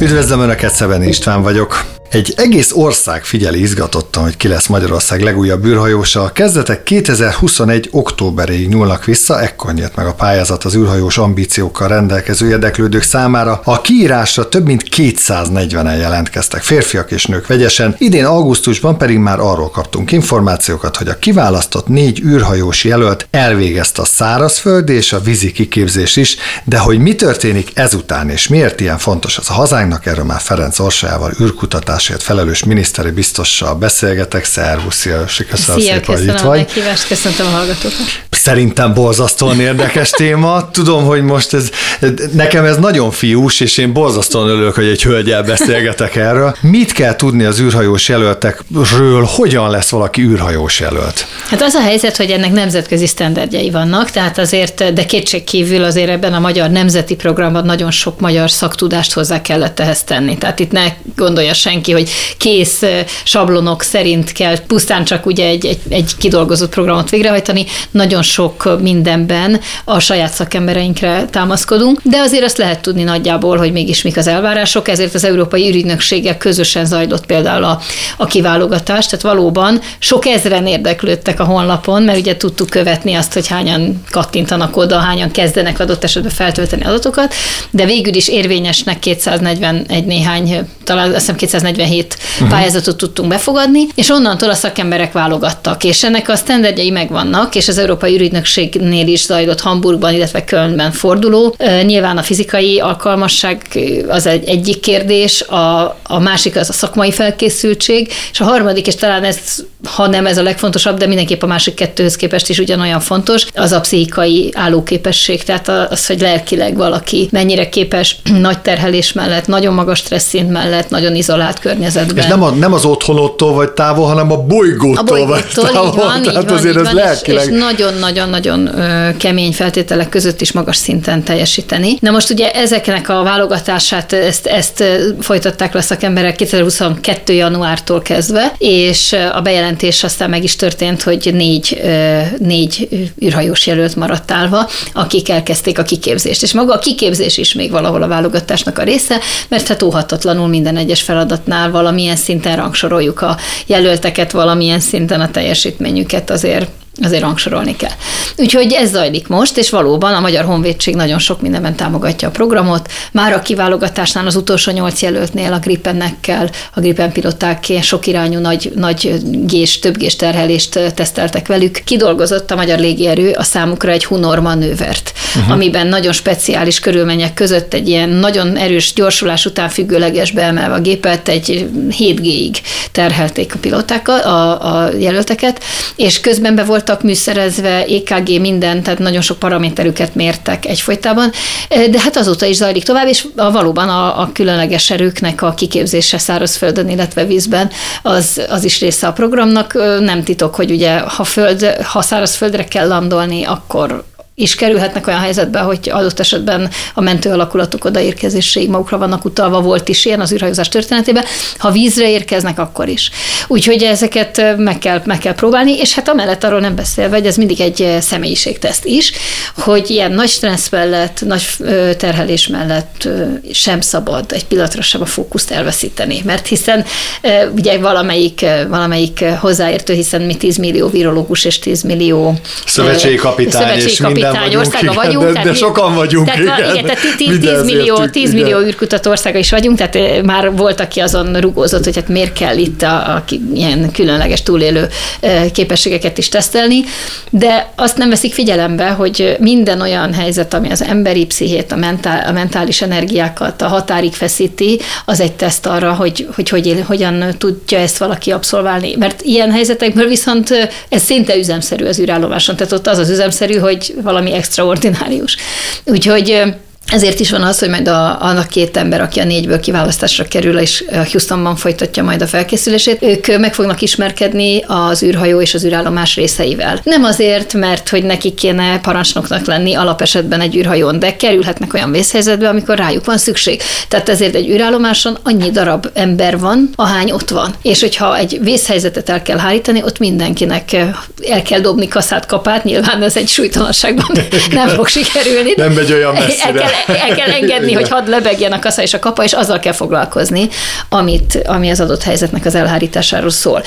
Üdvözlöm Önöket, Szeben István vagyok. Egy egész ország figyeli izgatottan, hogy ki lesz Magyarország legújabb űrhajósa. A kezdetek 2021. októberéig nyúlnak vissza, ekkor nyílt meg a pályázat az űrhajós ambíciókkal rendelkező érdeklődők számára. A kiírásra több mint 240-en jelentkeztek, férfiak és nők vegyesen. Idén augusztusban pedig már arról kaptunk információkat, hogy a kiválasztott négy űrhajós jelölt elvégezte a szárazföld és a vízi kiképzés is, de hogy mi történik ezután és miért ilyen fontos az a hazánknak, erről már Ferenc Orsájával űrkutatás oktatásért felelős miniszteri biztossal beszélgetek. Szervusz, szia, köszönöm szia, szépen, hogy itt vagy. Meghívást, köszöntöm a hallgatókat. Szerintem borzasztóan érdekes téma. Tudom, hogy most ez, nekem ez nagyon fiús, és én borzasztóan örülök, hogy egy hölgyel beszélgetek erről. Mit kell tudni az űrhajós jelöltekről, hogyan lesz valaki űrhajós jelölt? Hát az a helyzet, hogy ennek nemzetközi sztenderdjei vannak, tehát azért, de kétség kívül azért ebben a magyar nemzeti programban nagyon sok magyar szaktudást hozzá kellett ehhez tenni. Tehát itt ne gondolja senki, ki, hogy kész sablonok szerint kell pusztán csak ugye egy, egy, egy kidolgozott programot végrehajtani. Nagyon sok mindenben a saját szakembereinkre támaszkodunk, de azért azt lehet tudni nagyjából, hogy mégis mik az elvárások, ezért az Európai Ürügynökséggel közösen zajlott például a, a kiválogatás, tehát valóban sok ezren érdeklődtek a honlapon, mert ugye tudtuk követni azt, hogy hányan kattintanak oda, hányan kezdenek adott esetben feltölteni adatokat, de végül is érvényesnek 241 néhány, talán azt hiszem 240 47 uh-huh. pályázatot tudtunk befogadni, és onnantól a szakemberek válogattak, és ennek a sztenderdjei megvannak, és az Európai Ürügynökségnél is zajlott Hamburgban, illetve Kölnben forduló. Nyilván a fizikai alkalmasság az egy egyik kérdés, a, a másik az a szakmai felkészültség, és a harmadik, és talán ez, ha nem ez a legfontosabb, de mindenképp a másik kettőhöz képest is ugyanolyan fontos, az a pszichikai állóképesség, tehát az, hogy lelkileg valaki mennyire képes nagy terhelés mellett, nagyon magas stressz szint mellett, nagyon izolált környezetben. És nem, a, nem az otthonottól vagy távol, hanem a bolygótól, a bolygótól vagy távol. Így van, Tehát így azért van, ez lelkileg. És nagyon-nagyon-nagyon kemény feltételek között is magas szinten teljesíteni. Na most ugye ezeknek a válogatását, ezt, ezt folytatták le a szakemberek 2022. januártól kezdve, és a bejelentés aztán meg is történt, hogy négy, négy űrhajós jelölt maradt állva, akik elkezdték a kiképzést. És maga a kiképzés is még valahol a válogatásnak a része, mert hát óhatatlanul minden egyes feladatnál annál valamilyen szinten rangsoroljuk a jelölteket, valamilyen szinten a teljesítményüket azért azért rangsorolni kell. Úgyhogy ez zajlik most, és valóban a Magyar Honvédség nagyon sok mindenben támogatja a programot. Már a kiválogatásnál az utolsó nyolc jelöltnél a Gripennekkel, a Gripen piloták sok irányú nagy, nagy gés, több gés terhelést teszteltek velük. Kidolgozott a Magyar Légierő a számukra egy Hunor manővert, uh-huh. amiben nagyon speciális körülmények között egy ilyen nagyon erős gyorsulás után függőleges beemelve a gépet egy 7G-ig terhelték a pilotákat, a, a jelölteket, és közben be volt voltak műszerezve, EKG, minden, tehát nagyon sok paraméterüket mértek egyfolytában, de hát azóta is zajlik tovább, és a, valóban a, a különleges erőknek a kiképzése szárazföldön, illetve vízben az, az is része a programnak. Nem titok, hogy ugye ha, föld, ha szárazföldre kell landolni, akkor is kerülhetnek olyan helyzetbe, hogy adott esetben a mentő alakulatok odaérkezéséig magukra vannak utalva, volt is ilyen az űrhajózás történetében. Ha vízre érkeznek, akkor is. Úgyhogy ezeket meg kell, meg kell próbálni, és hát amellett arról nem beszélve, hogy ez mindig egy személyiségteszt is, hogy ilyen nagy stressz mellett, nagy terhelés mellett sem szabad egy pillanatra sem a fókuszt elveszíteni, mert hiszen ugye valamelyik, valamelyik hozzáértő, hiszen mi 10 millió virológus és 10 millió szövetségi kapitány, szövetségi és minden kapitány országa vagyunk. De, tehát de sokan vagyunk, tehát, igen. igen tehát 10, 10 millió, 10 millió űrkutató országa is vagyunk, tehát eh, már volt, aki azon rugózott, hogy hát miért kell itt a, a ilyen különleges túlélő képességeket is tesztelni, de azt nem veszik figyelembe, hogy minden olyan helyzet, ami az emberi pszichét, a, mentál, a mentális energiákat a határig feszíti, az egy teszt arra, hogy, hogy, hogy hogyan tudja ezt valaki abszolválni. Mert ilyen helyzetekből viszont ez szinte üzemszerű az űrállomáson, tehát ott az az üzemszerű, hogy valami valami extraordinárius. Úgyhogy ezért is van az, hogy majd a, annak két ember, aki a négyből kiválasztásra kerül, és Houstonban folytatja majd a felkészülését, ők meg fognak ismerkedni az űrhajó és az űrállomás részeivel. Nem azért, mert hogy nekik kéne parancsnoknak lenni alapesetben egy űrhajón, de kerülhetnek olyan vészhelyzetbe, amikor rájuk van szükség. Tehát ezért egy űrállomáson annyi darab ember van, ahány ott van. És hogyha egy vészhelyzetet el kell hárítani, ott mindenkinek el kell dobni kaszát kapát, nyilván ez egy súlytalanságban nem fog sikerülni. Nem megy olyan messzire. El kell, el kell engedni, hogy hadd lebegjen a kasza és a kapa, és azzal kell foglalkozni, amit, ami az adott helyzetnek az elhárításáról szól.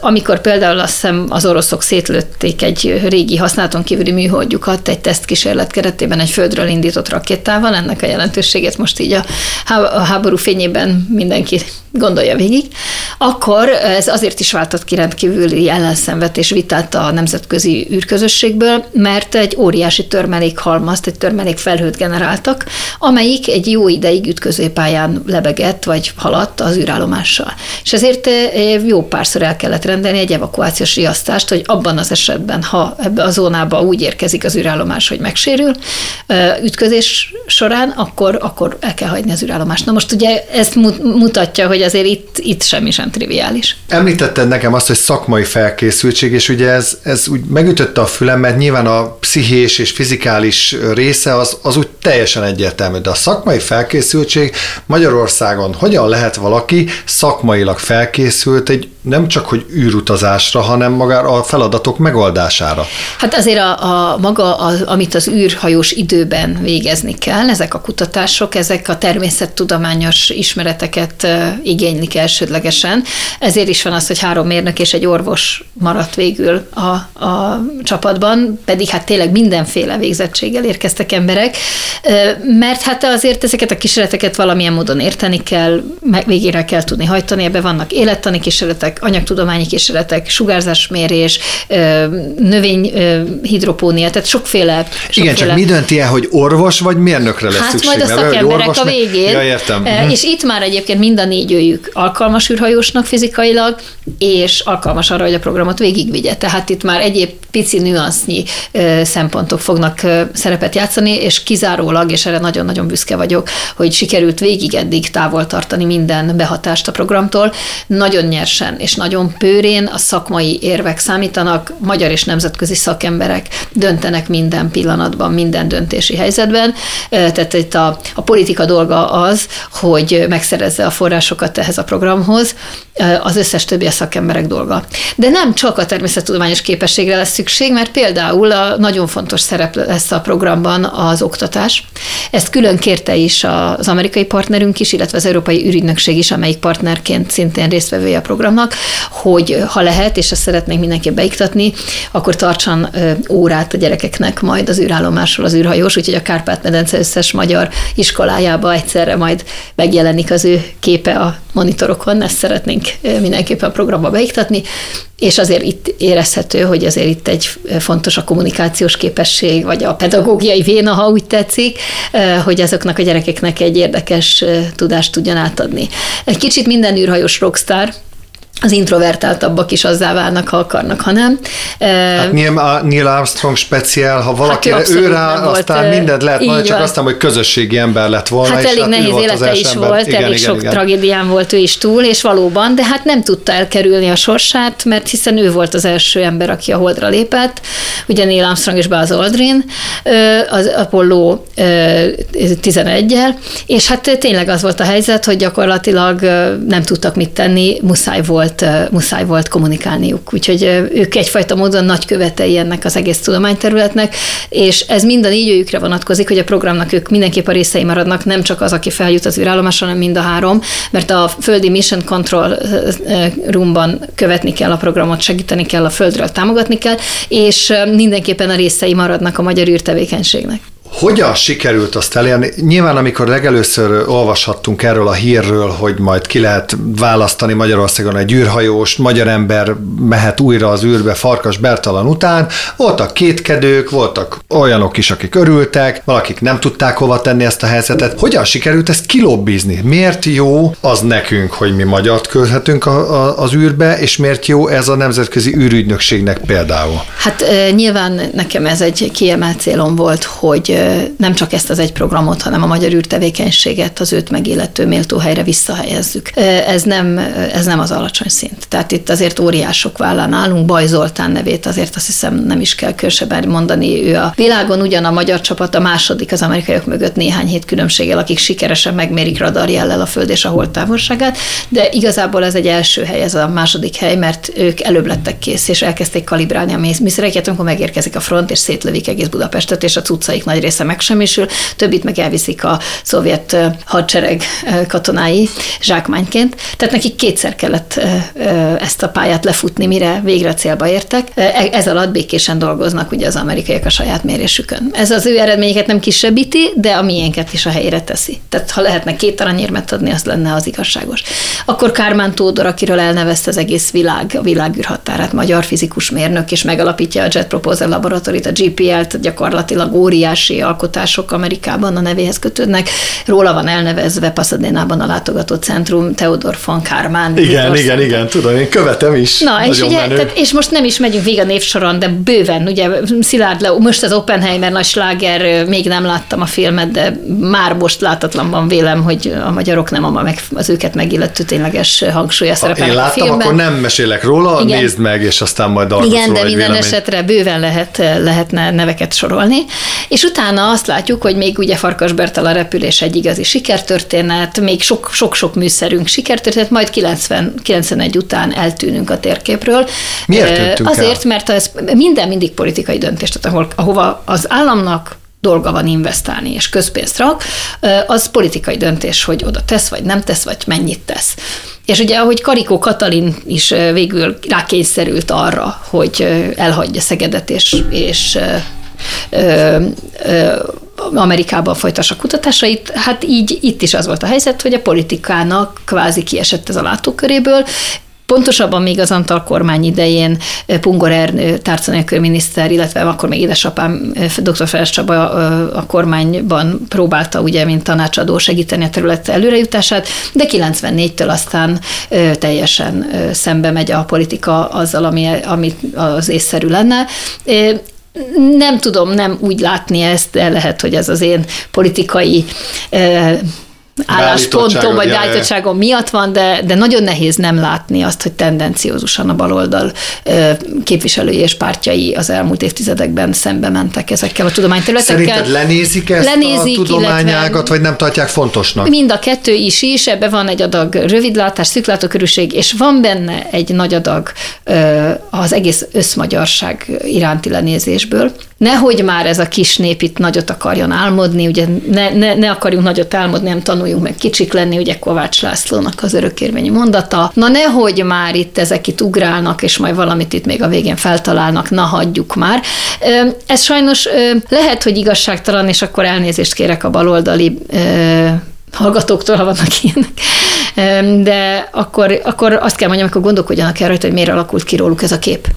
Amikor például azt hiszem az oroszok szétlőtték egy régi használaton kívüli műholdjukat egy tesztkísérlet keretében egy földről indított rakétával, ennek a jelentőségét most így a, háború fényében mindenki gondolja végig, akkor ez azért is váltott ki rendkívüli ellenszenvet és vitát a nemzetközi űrközösségből, mert egy óriási törmelék halmazt, egy törmelék felhőt generáltak, amelyik egy jó ideig ütközőpályán lebegett, vagy haladt az űrállomással. És ezért eh, jó párszor el kellett rendelni egy evakuációs riasztást, hogy abban az esetben, ha ebbe a zónába úgy érkezik az űrállomás, hogy megsérül eh, ütközés során, akkor, akkor el kell hagyni az űrállomást. Na most ugye ezt mutatja, hogy azért itt, itt semmi sem triviális. Említetted nekem azt, hogy szakmai felkészültség, és ugye ez, ez úgy megütötte a fülem, mert nyilván a pszichés és fizikális része az, az úgy teljesen egyértelmű, de a szakmai felkészültség Magyarországon hogyan lehet valaki szakmailag felkészült egy nem csak hogy űrutazásra, hanem magára a feladatok megoldására? Hát azért a, a maga, az, amit az űrhajós időben végezni kell, ezek a kutatások, ezek a természettudományos ismereteket igénylik elsődlegesen. Ezért is van az, hogy három mérnök és egy orvos maradt végül a, a csapatban, pedig hát tényleg mindenféle végzettséggel érkeztek emberek, mert hát azért ezeket a kísérleteket valamilyen módon érteni kell, meg végére kell tudni hajtani, ebbe vannak élettani kísérletek, anyagtudományi kísérletek, sugárzásmérés, növényhidropónia, tehát sokféle, sokféle. Igen, csak mi dönti el, hogy orvos vagy mérnökre lesz hát szükség? majd a szakemberek a végén. Ja, értem. És itt már egyébként mind a négy őjük alkalmas fizikailag, és alkalmas arra, hogy a programot végigvigye. Tehát itt már egyéb pici nüansznyi szempontok fognak szerepet játszani, és kizárólag, és erre nagyon-nagyon büszke vagyok, hogy sikerült végig eddig távol tartani minden behatást a programtól. Nagyon nyersen és nagyon pőrén a szakmai érvek számítanak, magyar és nemzetközi szakemberek döntenek minden pillanatban, minden döntési helyzetben. Tehát itt a, a politika dolga az, hogy megszerezze a forrásokat ehhez a programhoz, az összes többi a szakemberek dolga. De nem csak a természettudományos képességre lesz szükség, mert például a nagyon fontos szerep lesz a programban az oktatás. Ezt külön kérte is az amerikai partnerünk is, illetve az Európai űrügynökség is, amelyik partnerként szintén résztvevője a programnak, hogy ha lehet, és ezt szeretnénk mindenképp beiktatni, akkor tartsan órát a gyerekeknek majd az űrállomásról az űrhajós, úgyhogy a Kárpát-medence összes magyar iskolájába egyszerre majd megjelenik az ő képe a monitorokon, ezt szeretnénk mindenképpen a programba beiktatni, és azért itt érezhető, hogy azért itt egy fontos a kommunikációs képesség, vagy a pedagógiai véna, ha úgy tetszik, hogy azoknak a gyerekeknek egy érdekes tudást tudjon átadni. Egy kicsit minden űrhajós rockstar, az introvertáltabbak is azzá válnak, ha akarnak, ha nem. Hát Neil, Neil Armstrong speciál, ha valaki hát ő, ő rá, aztán mindent lehet mondani, csak aztán, hogy közösségi ember lett volna. Hát elég hát nehéz élete is ember. volt, igen, elég igen, sok igen. tragédián volt ő is túl, és valóban, de hát nem tudta elkerülni a sorsát, mert hiszen ő volt az első ember, aki a holdra lépett, ugye Neil Armstrong és Buzz Aldrin, az Apollo 11-el, és hát tényleg az volt a helyzet, hogy gyakorlatilag nem tudtak mit tenni, muszáj volt volt, muszáj volt kommunikálniuk. Úgyhogy ők egyfajta módon nagy követei ennek az egész tudományterületnek, és ez mind a négy őjükre vonatkozik, hogy a programnak ők mindenképp a részei maradnak, nem csak az, aki feljut az űrállomásra, hanem mind a három, mert a földi Mission Control Roomban követni kell a programot, segíteni kell a földről, támogatni kell, és mindenképpen a részei maradnak a magyar űrtevékenységnek. Hogyan sikerült azt elérni? Nyilván, amikor legelőször olvashattunk erről a hírről, hogy majd ki lehet választani Magyarországon egy űrhajós, magyar ember mehet újra az űrbe Farkas Bertalan után, voltak kétkedők, voltak olyanok is, akik örültek, valakik nem tudták hova tenni ezt a helyzetet. Hogyan sikerült ezt kilobbizni? Miért jó az nekünk, hogy mi magyart küldhetünk a, a, az űrbe, és miért jó ez a nemzetközi űrügynökségnek például? Hát nyilván nekem ez egy kiemelt célom volt, hogy nem csak ezt az egy programot, hanem a magyar űrtevékenységet az őt megillető méltó helyre visszahelyezzük. Ez nem, ez nem az alacsony szint. Tehát itt azért óriások vállán állunk. Baj Zoltán nevét azért azt hiszem nem is kell külsebben mondani. Ő a világon ugyan a magyar csapat a második az amerikaiak mögött néhány hét különbséggel, akik sikeresen megmérik radarjellel a föld és a hold távolságát, de igazából ez egy első hely, ez a második hely, mert ők előbb lettek kész, és elkezdték kalibrálni a műszereket, amikor megérkezik a front, és szétlövik egész Budapestet, és a cuccaik nagy része megsemmisül, többit meg elviszik a szovjet hadsereg katonái zsákmányként. Tehát nekik kétszer kellett ezt a pályát lefutni, mire végre célba értek. E, ez alatt békésen dolgoznak ugye az amerikaiak a saját mérésükön. Ez az ő eredményeket nem kisebbíti, de a miénket is a helyére teszi. Tehát ha lehetne két aranyérmet adni, az lenne az igazságos. Akkor Kármán Tódor, akiről elnevezte az egész világ, a világűrhatárát, magyar fizikus mérnök, és megalapítja a Jet Proposal Laboratorit, a GPL-t, gyakorlatilag óriási alkotások Amerikában a nevéhez kötődnek. Róla van elnevezve Pasadena-ban a látogató centrum Theodor von Kármán. Igen, igen, igen, tudom, én követem is. Na, és, ugye, tehát, és most nem is megyünk végig a névsoron, de bőven, ugye Szilárd le, most az Oppenheimer nagy sláger, még nem láttam a filmet, de már most látatlanban vélem, hogy a magyarok nem a meg, az őket megillető tényleges hangsúlya szerepelnek Én láttam, a filmben. akkor nem mesélek róla, Igen. nézd meg, és aztán majd Igen, de minden vélemény. esetre bőven lehet, lehetne neveket sorolni. És utána azt látjuk, hogy még ugye Farkas Bertal a repülés egy igazi sikertörténet, még sok-sok műszerünk sikertörténet, majd 90, 91 után eltűnünk a térképről. Miért Azért, el? mert ez minden mindig politikai döntés, tehát ahol, ahova az államnak dolga van investálni, és közpénzt rak, az politikai döntés, hogy oda tesz, vagy nem tesz, vagy mennyit tesz. És ugye, ahogy Karikó Katalin is végül rákényszerült arra, hogy elhagyja Szegedet, és, és Amerikában folytassa kutatásait, hát így itt is az volt a helyzet, hogy a politikának kvázi kiesett ez a látóköréből, Pontosabban még az Antal kormány idején Pungor Ernő miniszter, illetve akkor még édesapám dr. Feles Csaba a kormányban próbálta ugye, mint tanácsadó segíteni a terület előrejutását, de 94-től aztán teljesen szembe megy a politika azzal, ami, ami az észszerű lenne nem tudom nem úgy látni ezt, de lehet, hogy ez az én politikai álláspontom vagy beállítottságom miatt van, de, de nagyon nehéz nem látni azt, hogy tendenciózusan a baloldal képviselői és pártjai az elmúlt évtizedekben szembe mentek ezekkel a tudományterületekkel. Szerinted lenézik ezt lenézik, a tudományágat, vagy nem tartják fontosnak? Mind a kettő is is, ebbe van egy adag rövidlátás, szűklátókörűség, és van benne egy nagy adag az egész összmagyarság iránti lenézésből. Nehogy már ez a kis nép itt nagyot akarjon álmodni, ugye ne, ne, ne akarjunk nagyot álmodni, nem tanul tanuljunk meg kicsik lenni, ugye Kovács Lászlónak az örökérvényi mondata. Na nehogy már itt ezek itt ugrálnak, és majd valamit itt még a végén feltalálnak, na hagyjuk már. Ez sajnos lehet, hogy igazságtalan, és akkor elnézést kérek a baloldali hallgatóktól, ha vannak ilyenek. De akkor, akkor azt kell mondjam, akkor gondolkodjanak el rajta, hogy miért alakult ki róluk ez a kép.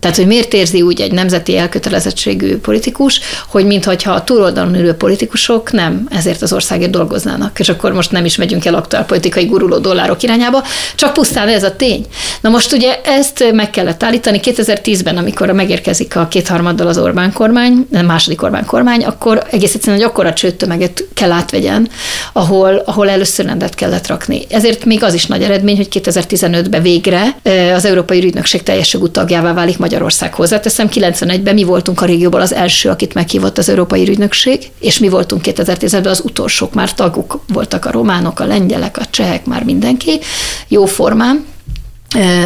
Tehát, hogy miért érzi úgy egy nemzeti elkötelezettségű politikus, hogy mintha a túloldalon ülő politikusok nem ezért az országért dolgoznának. És akkor most nem is megyünk el aktuál politikai guruló dollárok irányába, csak pusztán ez a tény. Na most ugye ezt meg kellett állítani 2010-ben, amikor megérkezik a kétharmaddal az Orbán kormány, a második Orbán kormány, akkor egész egyszerűen egy akkora csőtömeget kell átvegyen, ahol, ahol először rendet kellett rakni. Ezért még az is nagy eredmény, hogy 2015-ben végre eh, az Európai Ügynökség teljes jogú tagjává válik Magyarország hozzáteszem, 91-ben mi voltunk a régióból az első, akit meghívott az Európai Ügynökség, és mi voltunk 2010-ben az utolsók, már taguk voltak a románok, a lengyelek, a csehek, már mindenki, jó formán,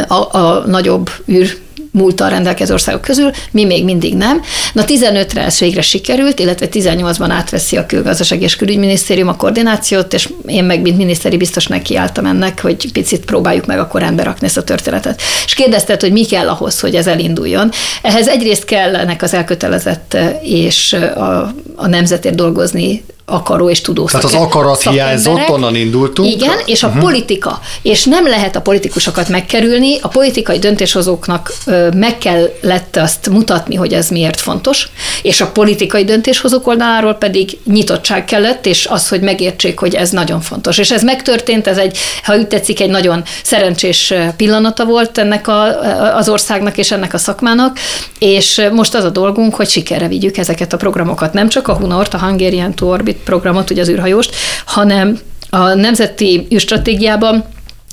a, a nagyobb űr múltal rendelkező országok közül, mi még mindig nem. Na 15-re ez végre sikerült, illetve 18-ban átveszi a külgazdaság és külügyminisztérium a koordinációt, és én meg, mint miniszteri biztos nekiálltam ennek, hogy picit próbáljuk meg akkor rendbe ezt a történetet. És kérdezted, hogy mi kell ahhoz, hogy ez elinduljon. Ehhez egyrészt kellenek az elkötelezett és a, a nemzetért dolgozni akaró és tudó Tehát az akarat hiányzott, onnan indultunk. Igen, és a uh-huh. politika. És nem lehet a politikusokat megkerülni, a politikai döntéshozóknak meg kellett azt mutatni, hogy ez miért fontos, és a politikai döntéshozók oldaláról pedig nyitottság kellett, és az, hogy megértsék, hogy ez nagyon fontos. És ez megtörtént, ez egy, ha úgy tetszik, egy nagyon szerencsés pillanata volt ennek a, az országnak és ennek a szakmának, és most az a dolgunk, hogy sikerre vigyük ezeket a programokat. Nem csak a Hunort, a Hungarian to Orbit programot, ugye az űrhajóst, hanem a nemzeti űrstratégiában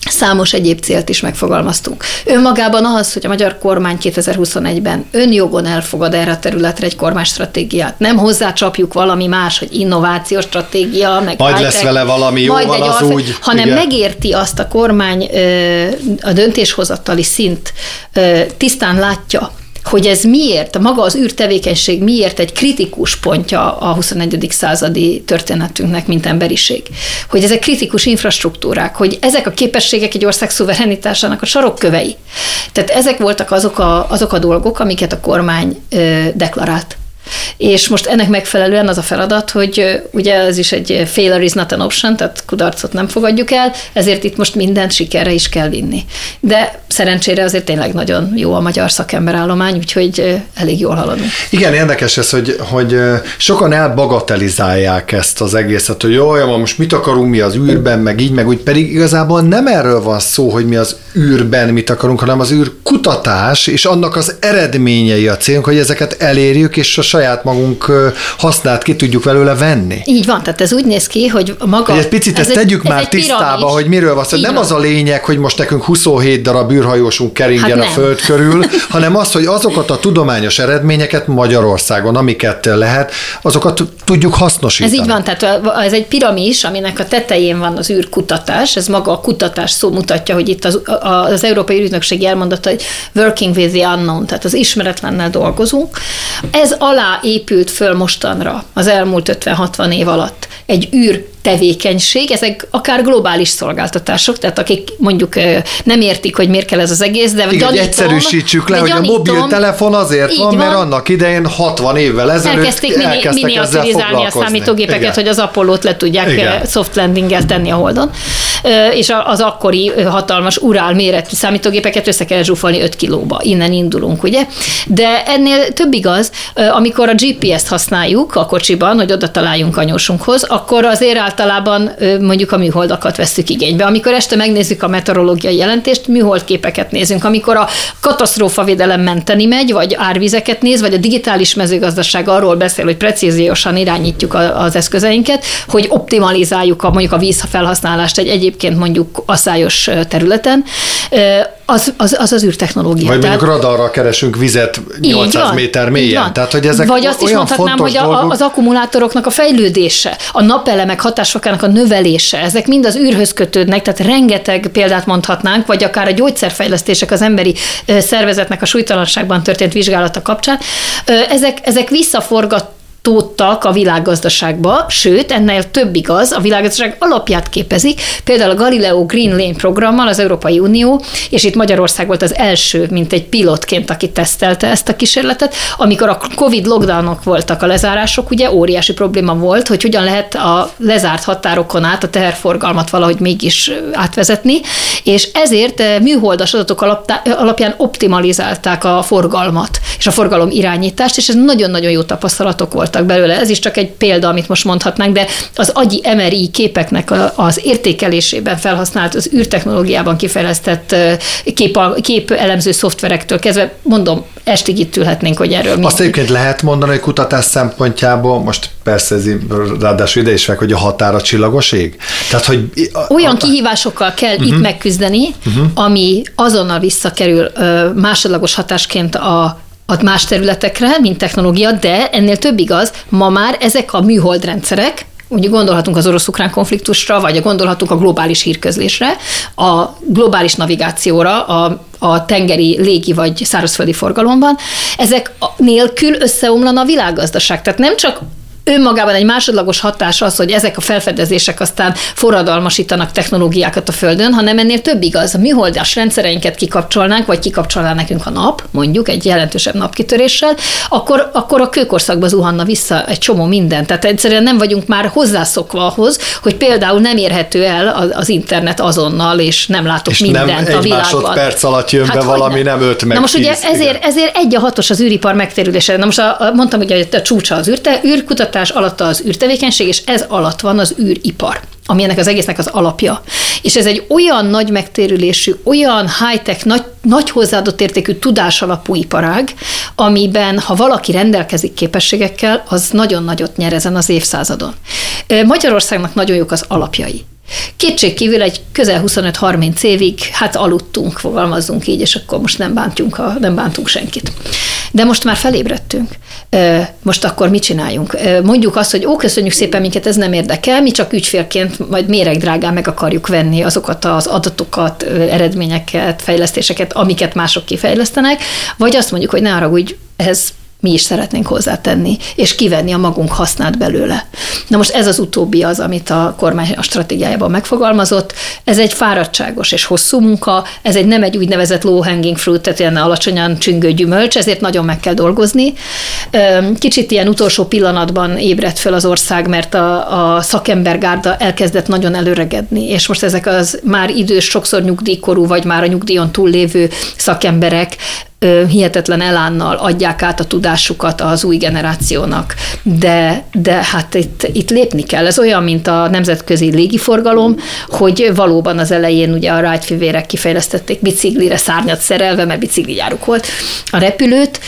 Számos egyéb célt is megfogalmaztunk. Önmagában az, hogy a magyar kormány 2021-ben önjogon elfogad erre a területre egy kormánystratégiát, nem hozzácsapjuk valami más, hogy innovációs stratégia, meg majd lesz vele valami jó, van az úgy. Hanem igen. megérti azt a kormány, a döntéshozatali szint tisztán látja, hogy ez miért, maga az űrtevékenység miért egy kritikus pontja a 21. századi történetünknek, mint emberiség. Hogy ezek kritikus infrastruktúrák, hogy ezek a képességek egy ország szuverenitásának a sarokkövei. Tehát ezek voltak azok a, azok a dolgok, amiket a kormány ö, deklarált. És most ennek megfelelően az a feladat, hogy ugye ez is egy failure is not an option, tehát kudarcot nem fogadjuk el, ezért itt most mindent sikerre is kell vinni. De szerencsére azért tényleg nagyon jó a magyar szakemberállomány, úgyhogy elég jól haladunk. Igen, érdekes ez, hogy, hogy sokan elbagatelizálják ezt az egészet, hogy jaj, most mit akarunk mi az űrben, meg így, meg úgy, pedig igazából nem erről van szó, hogy mi az űrben mit akarunk, hanem az űrkutatás, és annak az eredményei a célunk, hogy ezeket elérjük, és a saját magunk hasznát ki tudjuk belőle venni. Így van, tehát ez úgy néz ki, hogy maga... Hogy egy picit ez ezt egy, tegyük ez már tisztába, hogy miről van szó. Nem van. az a lényeg, hogy most nekünk 27 darab űrhajósunk keringjen hát a föld körül, hanem az, hogy azokat a tudományos eredményeket Magyarországon, amiket lehet, azokat tudjuk hasznosítani. Ez így van, tehát ez egy piramis, aminek a tetején van az űrkutatás, ez maga a kutatás szó mutatja, hogy itt az, az Európai Ügynökség elmondata, hogy working with the unknown, tehát az ismeretlennel dolgozunk. Ez alá épült föl mostanra az elmúlt 50-60 év alatt egy űr tevékenység, ezek akár globális szolgáltatások, tehát akik mondjuk nem értik, hogy miért kell ez az egész, de Igen, gyanítom, egyszerűsítsük le, hogy gyanítom, a mobiltelefon azért van, van, mert annak idején 60 évvel ezelőtt elkezdték mini, miniaturizálni a számítógépeket, Igen. hogy az Apollo-t le tudják Igen. soft landinggel tenni a Holdon, és az akkori hatalmas urál méretű számítógépeket össze kell zsúfolni 5 kilóba. Innen indulunk, ugye? De ennél több igaz, amikor a GPS-t használjuk a kocsiban, hogy oda találjunk anyósunkhoz, akkor azért általában mondjuk a műholdakat veszük igénybe. Amikor este megnézzük a meteorológiai jelentést, műhold képeket nézünk. Amikor a katasztrófa védelem menteni megy, vagy árvizeket néz, vagy a digitális mezőgazdaság arról beszél, hogy precíziósan irányítjuk az eszközeinket, hogy optimalizáljuk a, mondjuk a vízfelhasználást egy egyébként mondjuk asszályos területen, az az, az, az űrtechnológia. Vagy mondjuk Tehát, radarra keresünk vizet 800 van, méter mélyen. Tehát, hogy ezek Vagy azt is mondhatnám, hogy a, az akkumulátoroknak a fejlődése, a napelemek hatásfokának a növelése, ezek mind az űrhöz kötődnek, tehát rengeteg példát mondhatnánk, vagy akár a gyógyszerfejlesztések az emberi szervezetnek a súlytalanságban történt vizsgálata kapcsán. Ezek, ezek visszaforgat tódtak a világgazdaságba, sőt, ennél több igaz, a világgazdaság alapját képezik, például a Galileo Green Lane programmal az Európai Unió, és itt Magyarország volt az első, mint egy pilotként, aki tesztelte ezt a kísérletet, amikor a Covid lockdownok voltak a lezárások, ugye óriási probléma volt, hogy hogyan lehet a lezárt határokon át a teherforgalmat valahogy mégis átvezetni, és ezért eh, műholdas adatok alapján optimalizálták a forgalmat és a forgalom irányítást, és ez nagyon-nagyon jó tapasztalatok volt voltak belőle. Ez is csak egy példa, amit most mondhatnánk, de az agyi MRI képeknek az értékelésében felhasznált, az űrtechnológiában kifejlesztett kép, kép elemző szoftverektől kezdve, mondom, estig itt ülhetnénk, hogy erről mi. Azt egyébként lehet mondani, hogy kutatás szempontjából, most persze ez ráadásul ide is meg, hogy a határa a csillagos ég? Tehát, hogy a, Olyan a, kihívásokkal kell uh-huh. itt mhm. megküzdeni, uh-huh. ami azonnal visszakerül másodlagos hatásként a a más területekre, mint technológia, de ennél több igaz, ma már ezek a műholdrendszerek, úgy gondolhatunk az orosz-ukrán konfliktusra, vagy gondolhatunk a globális hírközlésre, a globális navigációra, a, a tengeri, légi vagy szárazföldi forgalomban, ezek nélkül összeomlana a világgazdaság. Tehát nem csak önmagában egy másodlagos hatás az, hogy ezek a felfedezések aztán forradalmasítanak technológiákat a Földön, hanem ennél több igaz. A műholdas rendszereinket kikapcsolnánk, vagy kikapcsolná nekünk a nap, mondjuk egy jelentősebb napkitöréssel, akkor, akkor a kőkorszakba zuhanna vissza egy csomó minden. Tehát egyszerűen nem vagyunk már hozzászokva ahhoz, hogy például nem érhető el az internet azonnal, és nem látok és mindent nem a világban. másodperc alatt jön hát be valami, nem, nem öt meg Na most ugye ezért, ezért egy a hatos az űripar megtérülése. Na most a, a, mondtam, hogy a, a csúcsa az űrte, űrkutatás, kutatás alatt az űrtevékenység, és ez alatt van az űripar ami ennek az egésznek az alapja. És ez egy olyan nagy megtérülésű, olyan high-tech, nagy, nagy hozzáadott értékű tudás alapú iparág, amiben ha valaki rendelkezik képességekkel, az nagyon nagyot nyer ezen az évszázadon. Magyarországnak nagyon jók az alapjai. Kétség kívül egy közel 25-30 évig hát aludtunk, fogalmazzunk így, és akkor most nem bántjunk, a, nem bántunk senkit. De most már felébredtünk. Most akkor mit csináljunk? Mondjuk azt, hogy ó, köszönjük szépen, minket ez nem érdekel, mi csak ügyfélként majd méregdrágán meg akarjuk venni azokat az adatokat, eredményeket, fejlesztéseket, amiket mások kifejlesztenek, vagy azt mondjuk, hogy ne arra úgy, ez mi is szeretnénk hozzátenni, és kivenni a magunk hasznát belőle. Na most ez az utóbbi az, amit a kormány a stratégiájában megfogalmazott. Ez egy fáradtságos és hosszú munka, ez egy nem egy úgynevezett low hanging fruit, tehát ilyen alacsonyan csüngő gyümölcs, ezért nagyon meg kell dolgozni. Kicsit ilyen utolsó pillanatban ébredt fel az ország, mert a, a szakembergárda elkezdett nagyon előregedni, és most ezek az már idős, sokszor nyugdíjkorú, vagy már a nyugdíjon túllévő szakemberek hihetetlen elánnal adják át a tudásukat az új generációnak. De, de hát itt, itt lépni kell. Ez olyan, mint a nemzetközi légiforgalom, hogy valóban az elején ugye a Wright fivérek kifejlesztették biciklire szárnyat szerelve, mert biciklijáruk volt a repülőt.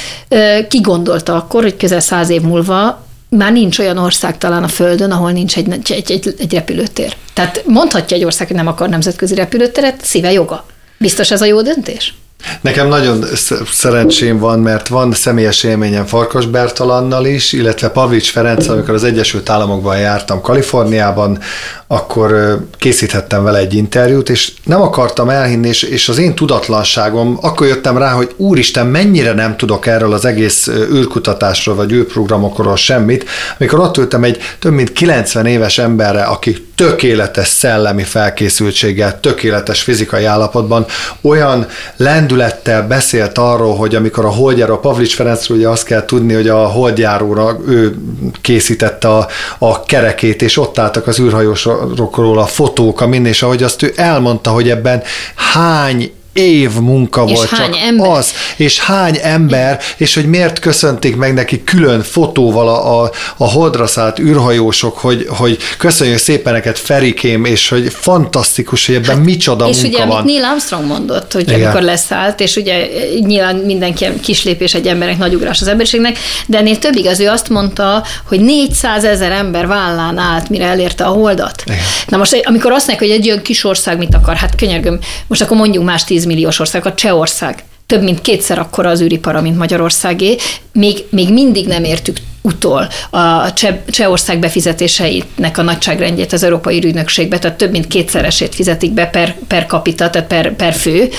Ki gondolta akkor, hogy közel száz év múlva már nincs olyan ország talán a Földön, ahol nincs egy, egy, egy, egy repülőtér. Tehát mondhatja egy ország, hogy nem akar nemzetközi repülőteret, szíve joga. Biztos ez a jó döntés? Nekem nagyon szerencsém van, mert van személyes élményem Farkas Bertalannal is, illetve Pavlics Ferenc, amikor az Egyesült Államokban jártam Kaliforniában, akkor készíthettem vele egy interjút, és nem akartam elhinni, és, és az én tudatlanságom, akkor jöttem rá, hogy úristen, mennyire nem tudok erről az egész űrkutatásról, vagy űrprogramokról semmit, amikor ott ültem egy több mint 90 éves emberre, aki tökéletes szellemi felkészültséggel, tökéletes fizikai állapotban, olyan lendülettel beszélt arról, hogy amikor a holdjáró, Pavlics Ferencről ugye azt kell tudni, hogy a holdjáróra ő készítette a, a kerekét, és ott álltak az űrhajósokról a fotók, a minden, és ahogy azt ő elmondta, hogy ebben hány év munka és volt hány csak ember? az, és hány ember, és hogy miért köszönték meg neki külön fotóval a, a, a holdra szállt űrhajósok, hogy, hogy köszönjük szépen neked Ferikém, és hogy fantasztikus, hogy ebben hát, micsoda és munka ugye, van. amit Neil Armstrong mondott, hogy Igen. amikor leszállt, és ugye nyilván mindenki kislépés egy emberek, nagy ugrás az emberiségnek, de ennél több igaz, ő azt mondta, hogy 400 ezer ember vállán állt, mire elérte a holdat. Igen. Na most, amikor azt mondják, hogy egy olyan kis ország mit akar, hát könyörgöm, most akkor mondjuk más 10 10 milliós ország, a Csehország. Több mint kétszer akkora az űripara, mint Magyarországé, még, még mindig nem értük utol a Cseh, Csehország befizetéseinek a nagyságrendjét az Európai Ügynökségbe, tehát több mint kétszeresét fizetik be per, per capita, tehát per, per fő,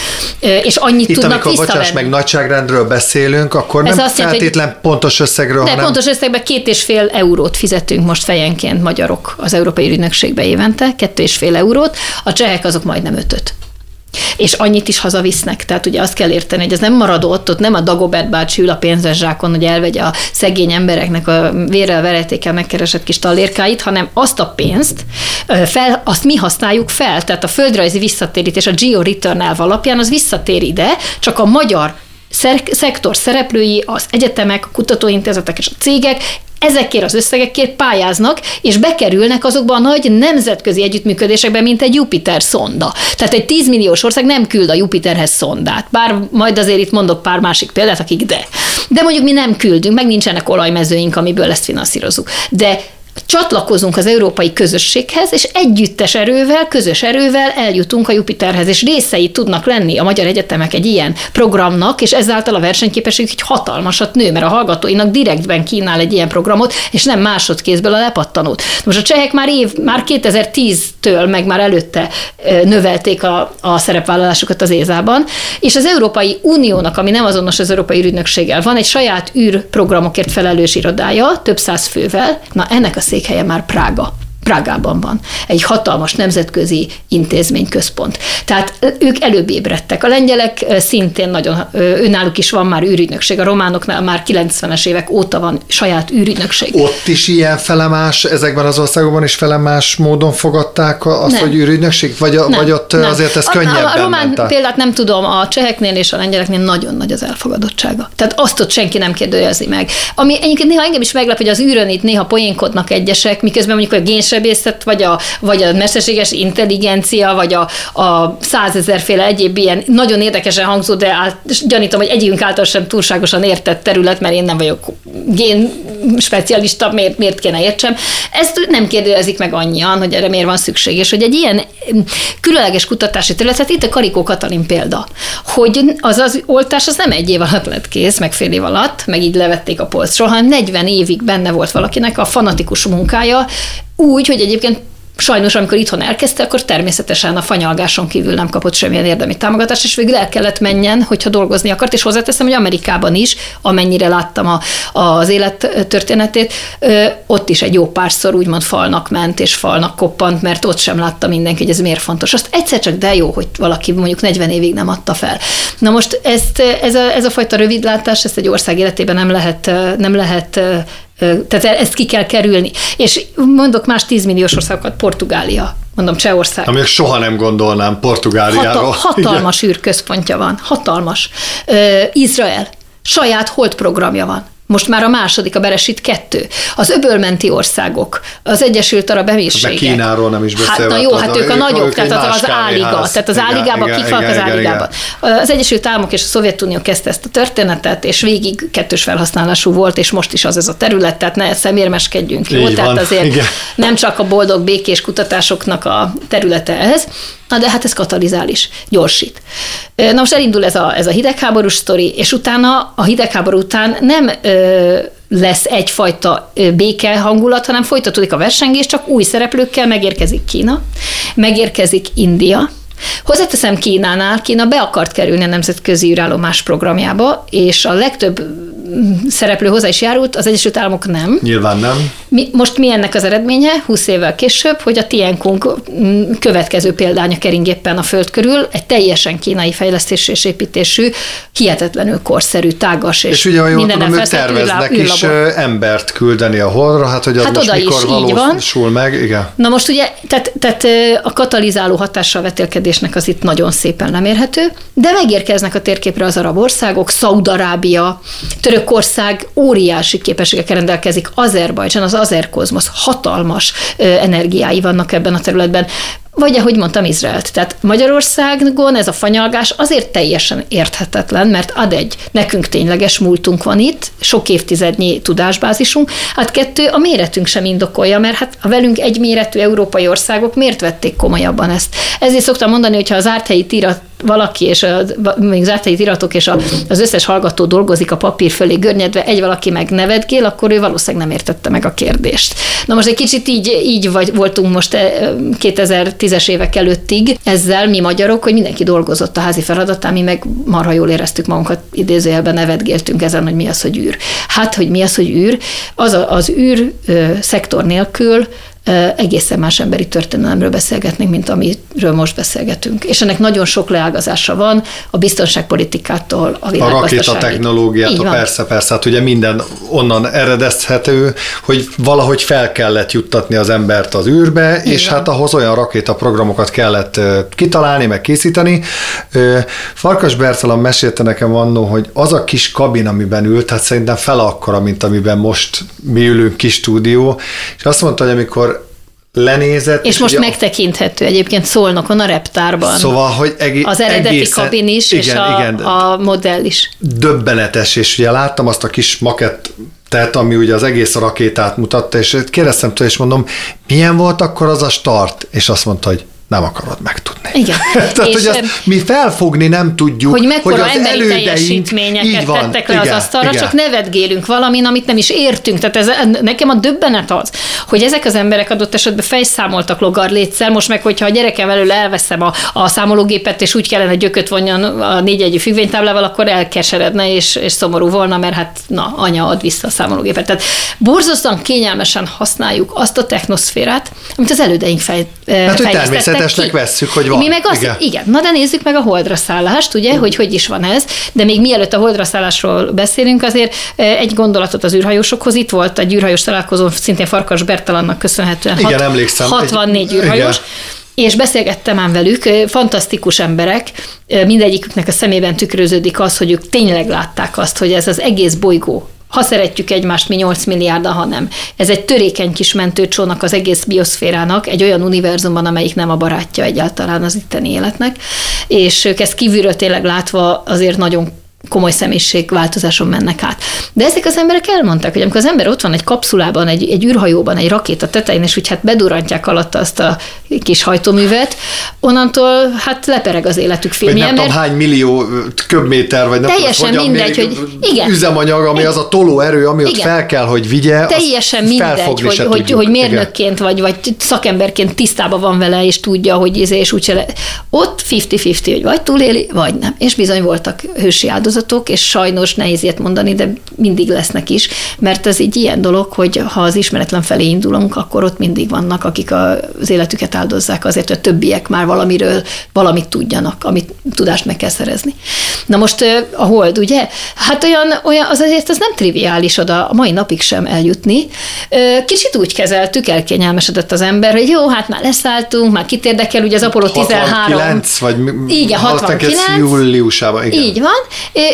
és annyit Itt, tudnak amikor, bocsáss, meg nagyságrendről beszélünk, akkor Ez nem azt feltétlen jelenti, pontos összegről, de hanem... pontos összegben két és fél eurót fizetünk most fejenként magyarok az Európai Ügynökségbe évente, kettő és fél eurót, a csehek azok majdnem ötöt és annyit is hazavisznek. Tehát ugye azt kell érteni, hogy ez nem marad ott, ott nem a Dagobert bácsi ül a pénzes zsákon, hogy elvegye a szegény embereknek a vérrel, veretékkel megkeresett kis tallérkáit, hanem azt a pénzt, fel, azt mi használjuk fel. Tehát a földrajzi visszatérítés, a Geo Return alapján az visszatér ide, csak a magyar szektor szereplői, az egyetemek, a kutatóintézetek és a cégek ezekért az összegekért pályáznak, és bekerülnek azokba a nagy nemzetközi együttműködésekbe, mint egy Jupiter szonda. Tehát egy 10 milliós ország nem küld a Jupiterhez szondát. Bár majd azért itt mondok pár másik példát, akik de. De mondjuk mi nem küldünk, meg nincsenek olajmezőink, amiből ezt finanszírozunk. De csatlakozunk az európai közösséghez, és együttes erővel, közös erővel eljutunk a Jupiterhez, és részei tudnak lenni a magyar egyetemek egy ilyen programnak, és ezáltal a versenyképesség egy hatalmasat nő, mert a hallgatóinak direktben kínál egy ilyen programot, és nem másodkézből a lepattanót. Most a csehek már év, már 2010-től, meg már előtte növelték a, a szerepvállalásukat az Ézában, és az Európai Uniónak, ami nem azonos az Európai Ügynökséggel, van egy saját űrprogramokért felelős irodája, több száz fővel, na ennek a székhelye már Prága. Prágában van. Egy hatalmas nemzetközi intézményközpont. Tehát ők előbb ébredtek. A lengyelek szintén nagyon, önálluk is van már űrügynökség. A románoknál már 90-es évek óta van saját űrügynökség. Ott is ilyen felemás, ezekben az országokban is felemás módon fogadták azt, nem. hogy űrügynökség? Vagy, nem, vagy ott nem. azért ez könnyebben A, a román ment példát nem tudom, a cseheknél és a lengyeleknél nagyon nagy az elfogadottsága. Tehát azt ott senki nem kérdőjezi meg. Ami egyébként néha engem is meglep, hogy az űrön itt néha poénkodnak egyesek, miközben mondjuk a géns sebészet, vagy a, vagy a mesterséges intelligencia, vagy a, a százezerféle egyéb ilyen nagyon érdekesen hangzó, de át, gyanítom, hogy egyikünk által sem túlságosan értett terület, mert én nem vagyok gén specialista, miért, miért kéne értsem. Ezt nem kérdezik meg annyian, hogy erre miért van szükség, és hogy egy ilyen különleges kutatási területet, itt a Karikó Katalin példa, hogy az az oltás az nem egy év alatt lett kész, meg fél év alatt, meg így levették a polcról, hanem 40 évig benne volt valakinek a fanatikus munkája, úgy, hogy egyébként Sajnos, amikor itthon elkezdte, akkor természetesen a fanyalgáson kívül nem kapott semmilyen érdemi támogatást, és végül el kellett menjen, hogyha dolgozni akart, és hozzáteszem, hogy Amerikában is, amennyire láttam a, az élet történetét, ott is egy jó párszor úgymond falnak ment, és falnak koppant, mert ott sem látta mindenki, hogy ez miért fontos. Azt egyszer csak de jó, hogy valaki mondjuk 40 évig nem adta fel. Na most ezt, ez, a, ez a fajta rövidlátás, ezt egy ország életében nem lehet, nem lehet tehát ezt ki kell kerülni. És mondok más 10 milliós országokat, Portugália, mondom Csehország. Amíg soha nem gondolnám Portugáliáról. Hatal- hatalmas űrközpontja van, hatalmas. Izrael, saját hold programja van. Most már a második, a Beresit kettő. Az öbölmenti országok, az Egyesült Arab Emírségek. Meg Kínáról nem is beszélve. Hát, na jó, hát ők a nagyok, tehát az, az áliga. Tehát az áligában vannak az áligában. Az Egyesült Államok és a Szovjetunió kezdte ezt a történetet, és végig kettős felhasználású volt, és most is az ez a terület, tehát ne szemérmeskedjünk. Jó? Így tehát van, azért igen. nem csak a boldog békés kutatásoknak a területe ez, Na de hát ez katalizál is, gyorsít. Na most elindul ez a, ez a hidegháborús sztori, és utána a hidegháború után nem ö, lesz egyfajta béke hangulat, hanem folytatódik a versengés, csak új szereplőkkel megérkezik Kína, megérkezik India, Hozzáteszem Kínánál, Kína be akart kerülni a nemzetközi űrállomás programjába, és a legtöbb szereplő hozzá is járult, az Egyesült Államok nem. Nyilván nem. Mi, most mi ennek az eredménye, 20 évvel később, hogy a Tiankung következő példánya kering éppen a föld körül, egy teljesen kínai fejlesztésű és építésű, hihetetlenül korszerű, tágas és, és ugye, jól tudom, ők terveznek is embert küldeni a holdra, hát hogy az hát most mikor is, valósul meg, igen. Na most ugye, tehát, tehát a katalizáló hatással vetélkedésnek az itt nagyon szépen lemérhető, de megérkeznek a térképre az arab országok, Szaudarábia, Törökország óriási képességekkel rendelkezik, Azerbajdzsán, az Azerkozmosz hatalmas energiái vannak ebben a területben vagy ahogy mondtam, Izraelt. Tehát Magyarországon ez a fanyalgás azért teljesen érthetetlen, mert ad egy, nekünk tényleges múltunk van itt, sok évtizednyi tudásbázisunk, hát kettő, a méretünk sem indokolja, mert hát a velünk egy méretű európai országok miért vették komolyabban ezt? Ezért szoktam mondani, hogyha az árthelyi tírat valaki, és a, még árthelyi iratok, és az összes hallgató dolgozik a papír fölé görnyedve, egy valaki meg nevetgél, akkor ő valószínűleg nem értette meg a kérdést. Na most egy kicsit így, így vagy, voltunk most 2010-es évek előttig ezzel mi magyarok, hogy mindenki dolgozott a házi feladatán, mi meg marha jól éreztük magunkat, idézőjelben nevetgéltünk ezen, hogy mi az, hogy űr. Hát, hogy mi az, hogy űr, az a, az űr ö, szektor nélkül egészen más emberi történelemről beszélgetnénk, mint amiről most beszélgetünk. És ennek nagyon sok leágazása van, a biztonságpolitikától a A rakéta technológiától, persze, persze, hát ugye minden onnan eredezhető, hogy valahogy fel kellett juttatni az embert az űrbe, Így és van. hát ahhoz olyan rakétaprogramokat kellett kitalálni, meg készíteni. Farkas Bertalan mesélte nekem annó, hogy az a kis kabin, amiben ült, hát szerintem fel akkora, mint amiben most mi ülünk kis stúdió, és azt mondta, hogy amikor lenézett. És, és most ugye, megtekinthető egyébként Szolnokon a reptárban. Szóval, hogy egé- Az eredeti egészen, kabin is, igen, és a, igen, a modell is. Döbbenetes, és ugye láttam azt a kis makett tehát ami ugye az egész rakétát mutatta, és kérdeztem tőle, és mondom, milyen volt akkor az a start? És azt mondta, hogy nem akarod megtudni. Igen. Tehát, és hogy azt mi felfogni nem tudjuk, hogy mekkora hogy az emberi teljesítményeket van, tettek le igen, az asztalra, igen. csak nevetgélünk valamin, amit nem is értünk. Tehát ez, nekem a döbbenet az, hogy ezek az emberek adott esetben fejszámoltak logarlétszer, most meg, hogyha a gyerekem elől elveszem a, a számológépet, és úgy kellene gyököt vonjon a négy egyű függvénytáblával, akkor elkeseredne, és, és szomorú volna, mert hát na, anya ad vissza a számológépet. Tehát borzasztóan kényelmesen használjuk azt a technoszférát, amit az elődeink fej, hát, fejlesztettek természetesnek ki. vesszük, hogy van. Mi meg azt, igen. igen. Na de nézzük meg a holdra szállást, ugye, hogy hogy is van ez, de még mielőtt a holdra szállásról beszélünk, azért egy gondolatot az űrhajósokhoz. Itt volt egy űrhajós találkozó, szintén Farkas Bertalannak köszönhetően. Igen, hat, emlékszem. 64 egy, űrhajós. Igen és beszélgettem ám velük, fantasztikus emberek, mindegyiküknek a szemében tükröződik az, hogy ők tényleg látták azt, hogy ez az egész bolygó Ha szeretjük egymást, mi 8 milliárd, ha nem. Ez egy törékeny kis mentőcsónak az egész bioszférának, egy olyan univerzumban, amelyik nem a barátja egyáltalán az itteni életnek, és ők ezt kívülről tényleg látva azért nagyon komoly személyiségváltozáson mennek át. De ezek az emberek elmondták, hogy amikor az ember ott van egy kapszulában, egy, egy űrhajóban, egy rakéta tetején, és úgy hát bedurantják alatta azt a kis hajtóművet, onnantól hát lepereg az életük filmje. Vagy nem mert tudom, hány millió köbméter, vagy nem teljesen tudom, mindegy, hogy igen. üzemanyag, ami igen. az a tolóerő, ami igen. ott fel kell, hogy vigye. Teljesen mindegy, hogy, hogy, hogy, hogy mérnökként vagy, vagy szakemberként tisztában van vele, és tudja, hogy izé, és úgyse le. Ott 50-50, hogy vagy túléli, vagy nem. És bizony voltak hősi áldozatok áldozatok, és sajnos nehéz ilyet mondani, de mindig lesznek is, mert ez egy ilyen dolog, hogy ha az ismeretlen felé indulunk, akkor ott mindig vannak, akik az életüket áldozzák azért, hogy a többiek már valamiről valamit tudjanak, amit tudást meg kell szerezni. Na most a hold, ugye? Hát olyan, olyan az azért az nem triviális oda a mai napig sem eljutni. Kicsit úgy kezeltük, elkényelmesedett az ember, hogy jó, hát már leszálltunk, már kit érdekel, ugye az Apollo 13. 69, vagy igen, 69. júliusában. Igen. Így van.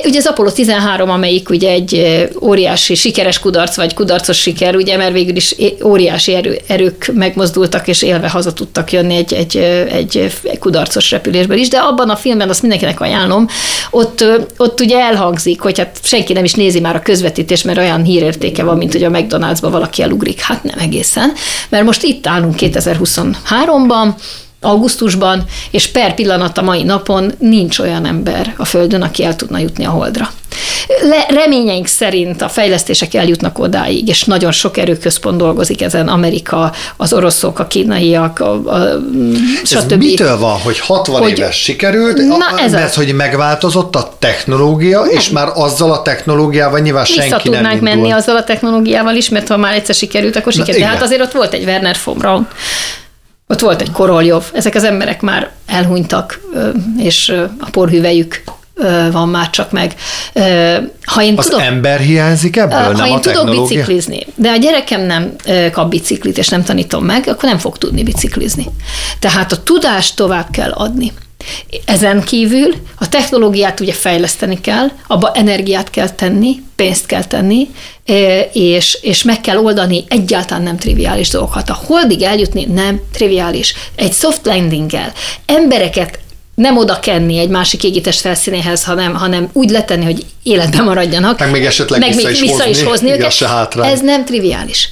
Ugye az Apollo 13, amelyik ugye egy óriási sikeres kudarc, vagy kudarcos siker, ugye, mert végül is óriási erő, erők megmozdultak, és élve haza tudtak jönni egy, egy, egy, kudarcos repülésből is, de abban a filmben azt mindenkinek ajánlom, ott, ott ugye elhangzik, hogy hát senki nem is nézi már a közvetítést, mert olyan hírértéke van, mint hogy a McDonald'sba valaki elugrik. Hát nem egészen, mert most itt állunk 2023-ban, augusztusban, és per pillanat a mai napon nincs olyan ember a Földön, aki el tudna jutni a Holdra. Le, reményeink szerint a fejlesztések eljutnak odáig, és nagyon sok erőközpont dolgozik ezen, Amerika, az oroszok, a kínaiak, a, a, stb. Ez mitől van, hogy 60 hogy, éves sikerült, na a, ez mert az. hogy megváltozott a technológia, nem. és már azzal a technológiával nyilván Vissza senki tudnánk nem indul. menni azzal a technológiával is, mert ha már egyszer sikerült, akkor sikerült. De hát azért ott volt egy Werner von Braun, ott volt egy Koroljov, ezek az emberek már elhunytak, és a porhüvelyük van már csak meg. Ha én az tudok, ember hiányzik ebből, ha nem én a tudok biciklizni, de a gyerekem nem kap biciklit, és nem tanítom meg, akkor nem fog tudni biciklizni. Tehát a tudást tovább kell adni. Ezen kívül a technológiát ugye fejleszteni kell, abba energiát kell tenni, pénzt kell tenni, és, és meg kell oldani egyáltalán nem triviális dolgokat. A holdig eljutni nem triviális. Egy soft landinggel embereket nem oda kenni egy másik égítés felszínéhez, hanem, hanem úgy letenni, hogy életben maradjanak. Meg még esetleg meg vissza, is, vissza hozni, is hozni őket. Ez nem triviális.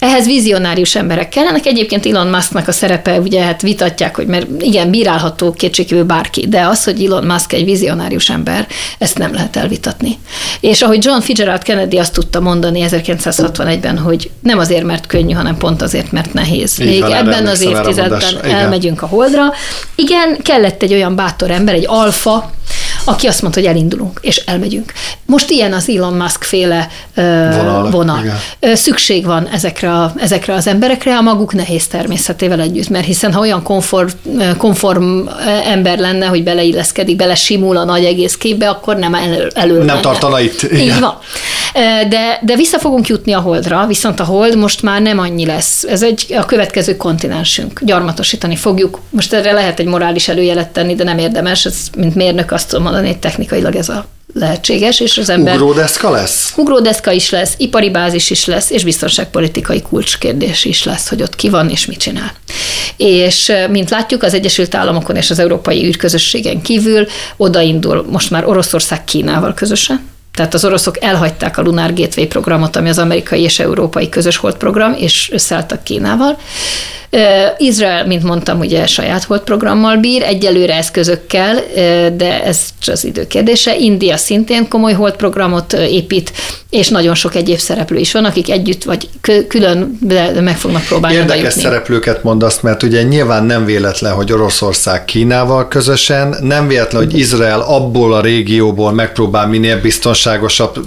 Ehhez vizionárius emberek kellenek. Egyébként Elon Musknak a szerepe, ugye hát vitatják, hogy mert igen, bírálható kétségkívül bárki, de az, hogy Elon Musk egy vizionárius ember, ezt nem lehet elvitatni. És ahogy John Fitzgerald Kennedy azt tudta mondani 1961-ben, hogy nem azért, mert könnyű, hanem pont azért, mert nehéz. Így Még van, ebben az évtizedben elmegyünk a holdra. Igen, kellett egy olyan bátor ember, egy alfa, aki azt mondta, hogy elindulunk, és elmegyünk. Most ilyen az Elon Musk féle vonal. vonal. Szükség van ezekre, a, ezekre az emberekre, a maguk nehéz természetével együtt, mert hiszen ha olyan konform, konform ember lenne, hogy beleilleszkedik, bele simul a nagy egész képbe, akkor nem elő, elő Nem menne. tartana itt. Igen. Így van. De, de vissza fogunk jutni a holdra, viszont a hold most már nem annyi lesz. Ez egy a következő kontinensünk. Gyarmatosítani fogjuk. Most erre lehet egy morális előjelet tenni, de nem érdemes. Ez, mint mérnök azt tudom mondani, hogy technikailag ez a lehetséges, és az ember... Ugródeszka lesz? Ugródeszka is lesz, ipari bázis is lesz, és biztonságpolitikai kulcskérdés is lesz, hogy ott ki van és mit csinál. És mint látjuk, az Egyesült Államokon és az Európai űrközösségen kívül odaindul most már Oroszország Kínával közösen, tehát az oroszok elhagyták a Lunar Gateway programot, ami az amerikai és európai közös holdprogram, és összeálltak Kínával. Izrael, mint mondtam, ugye saját volt programmal bír, egyelőre eszközökkel, de ez csak az idő kérdése. India szintén komoly holt programot épít, és nagyon sok egyéb szereplő is van, akik együtt vagy külön meg fognak próbálni Érdekes bejutni. szereplőket mondasz, mert ugye nyilván nem véletlen, hogy Oroszország Kínával közösen, nem véletlen, hogy Izrael abból a régióból megpróbál minél biztonságosabb.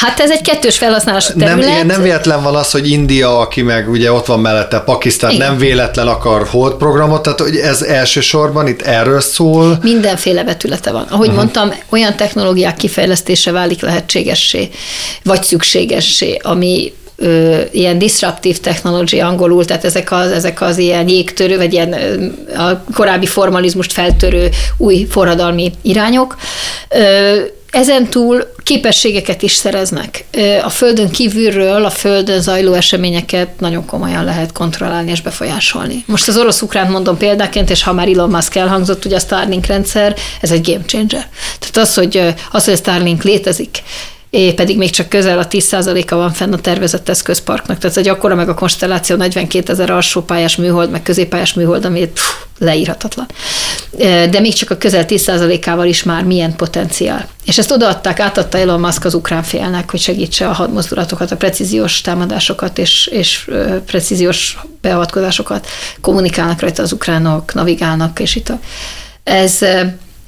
Hát ez egy kettős felhasználás terület. Nem, nem véletlen van az, hogy India, aki meg ugye ott van mellette Pakisztán, igen. nem véletlen akar hold programot, tehát hogy ez elsősorban itt erről szól. Mindenféle vetülete van. Ahogy uh-huh. mondtam, olyan technológiák kifejlesztése válik lehetségessé vagy szükségessé, ami ö, ilyen disruptive technology angolul, tehát ezek az, ezek az ilyen jégtörő, vagy ilyen a korábbi formalizmust feltörő új forradalmi irányok. Ö, ezen túl képességeket is szereznek. A földön kívülről a földön zajló eseményeket nagyon komolyan lehet kontrollálni és befolyásolni. Most az orosz-ukrán mondom példaként, és ha már Elon Musk elhangzott, ugye a Starlink rendszer, ez egy game changer. Tehát az, hogy, az, hogy a Starlink létezik, é, pedig még csak közel a 10%-a van fenn a tervezett eszközparknak. Tehát egy akkora meg a konstelláció 42 ezer alsópályás műhold, meg középpályás műhold, ami pff, leírhatatlan. De még csak a közel 10%-ával is már milyen potenciál. És ezt odaadták, átadta Elon Musk az ukrán félnek, hogy segítse a hadmozdulatokat, a precíziós támadásokat és, és precíziós beavatkozásokat. Kommunikálnak rajta az ukránok, navigálnak, és itt a, ez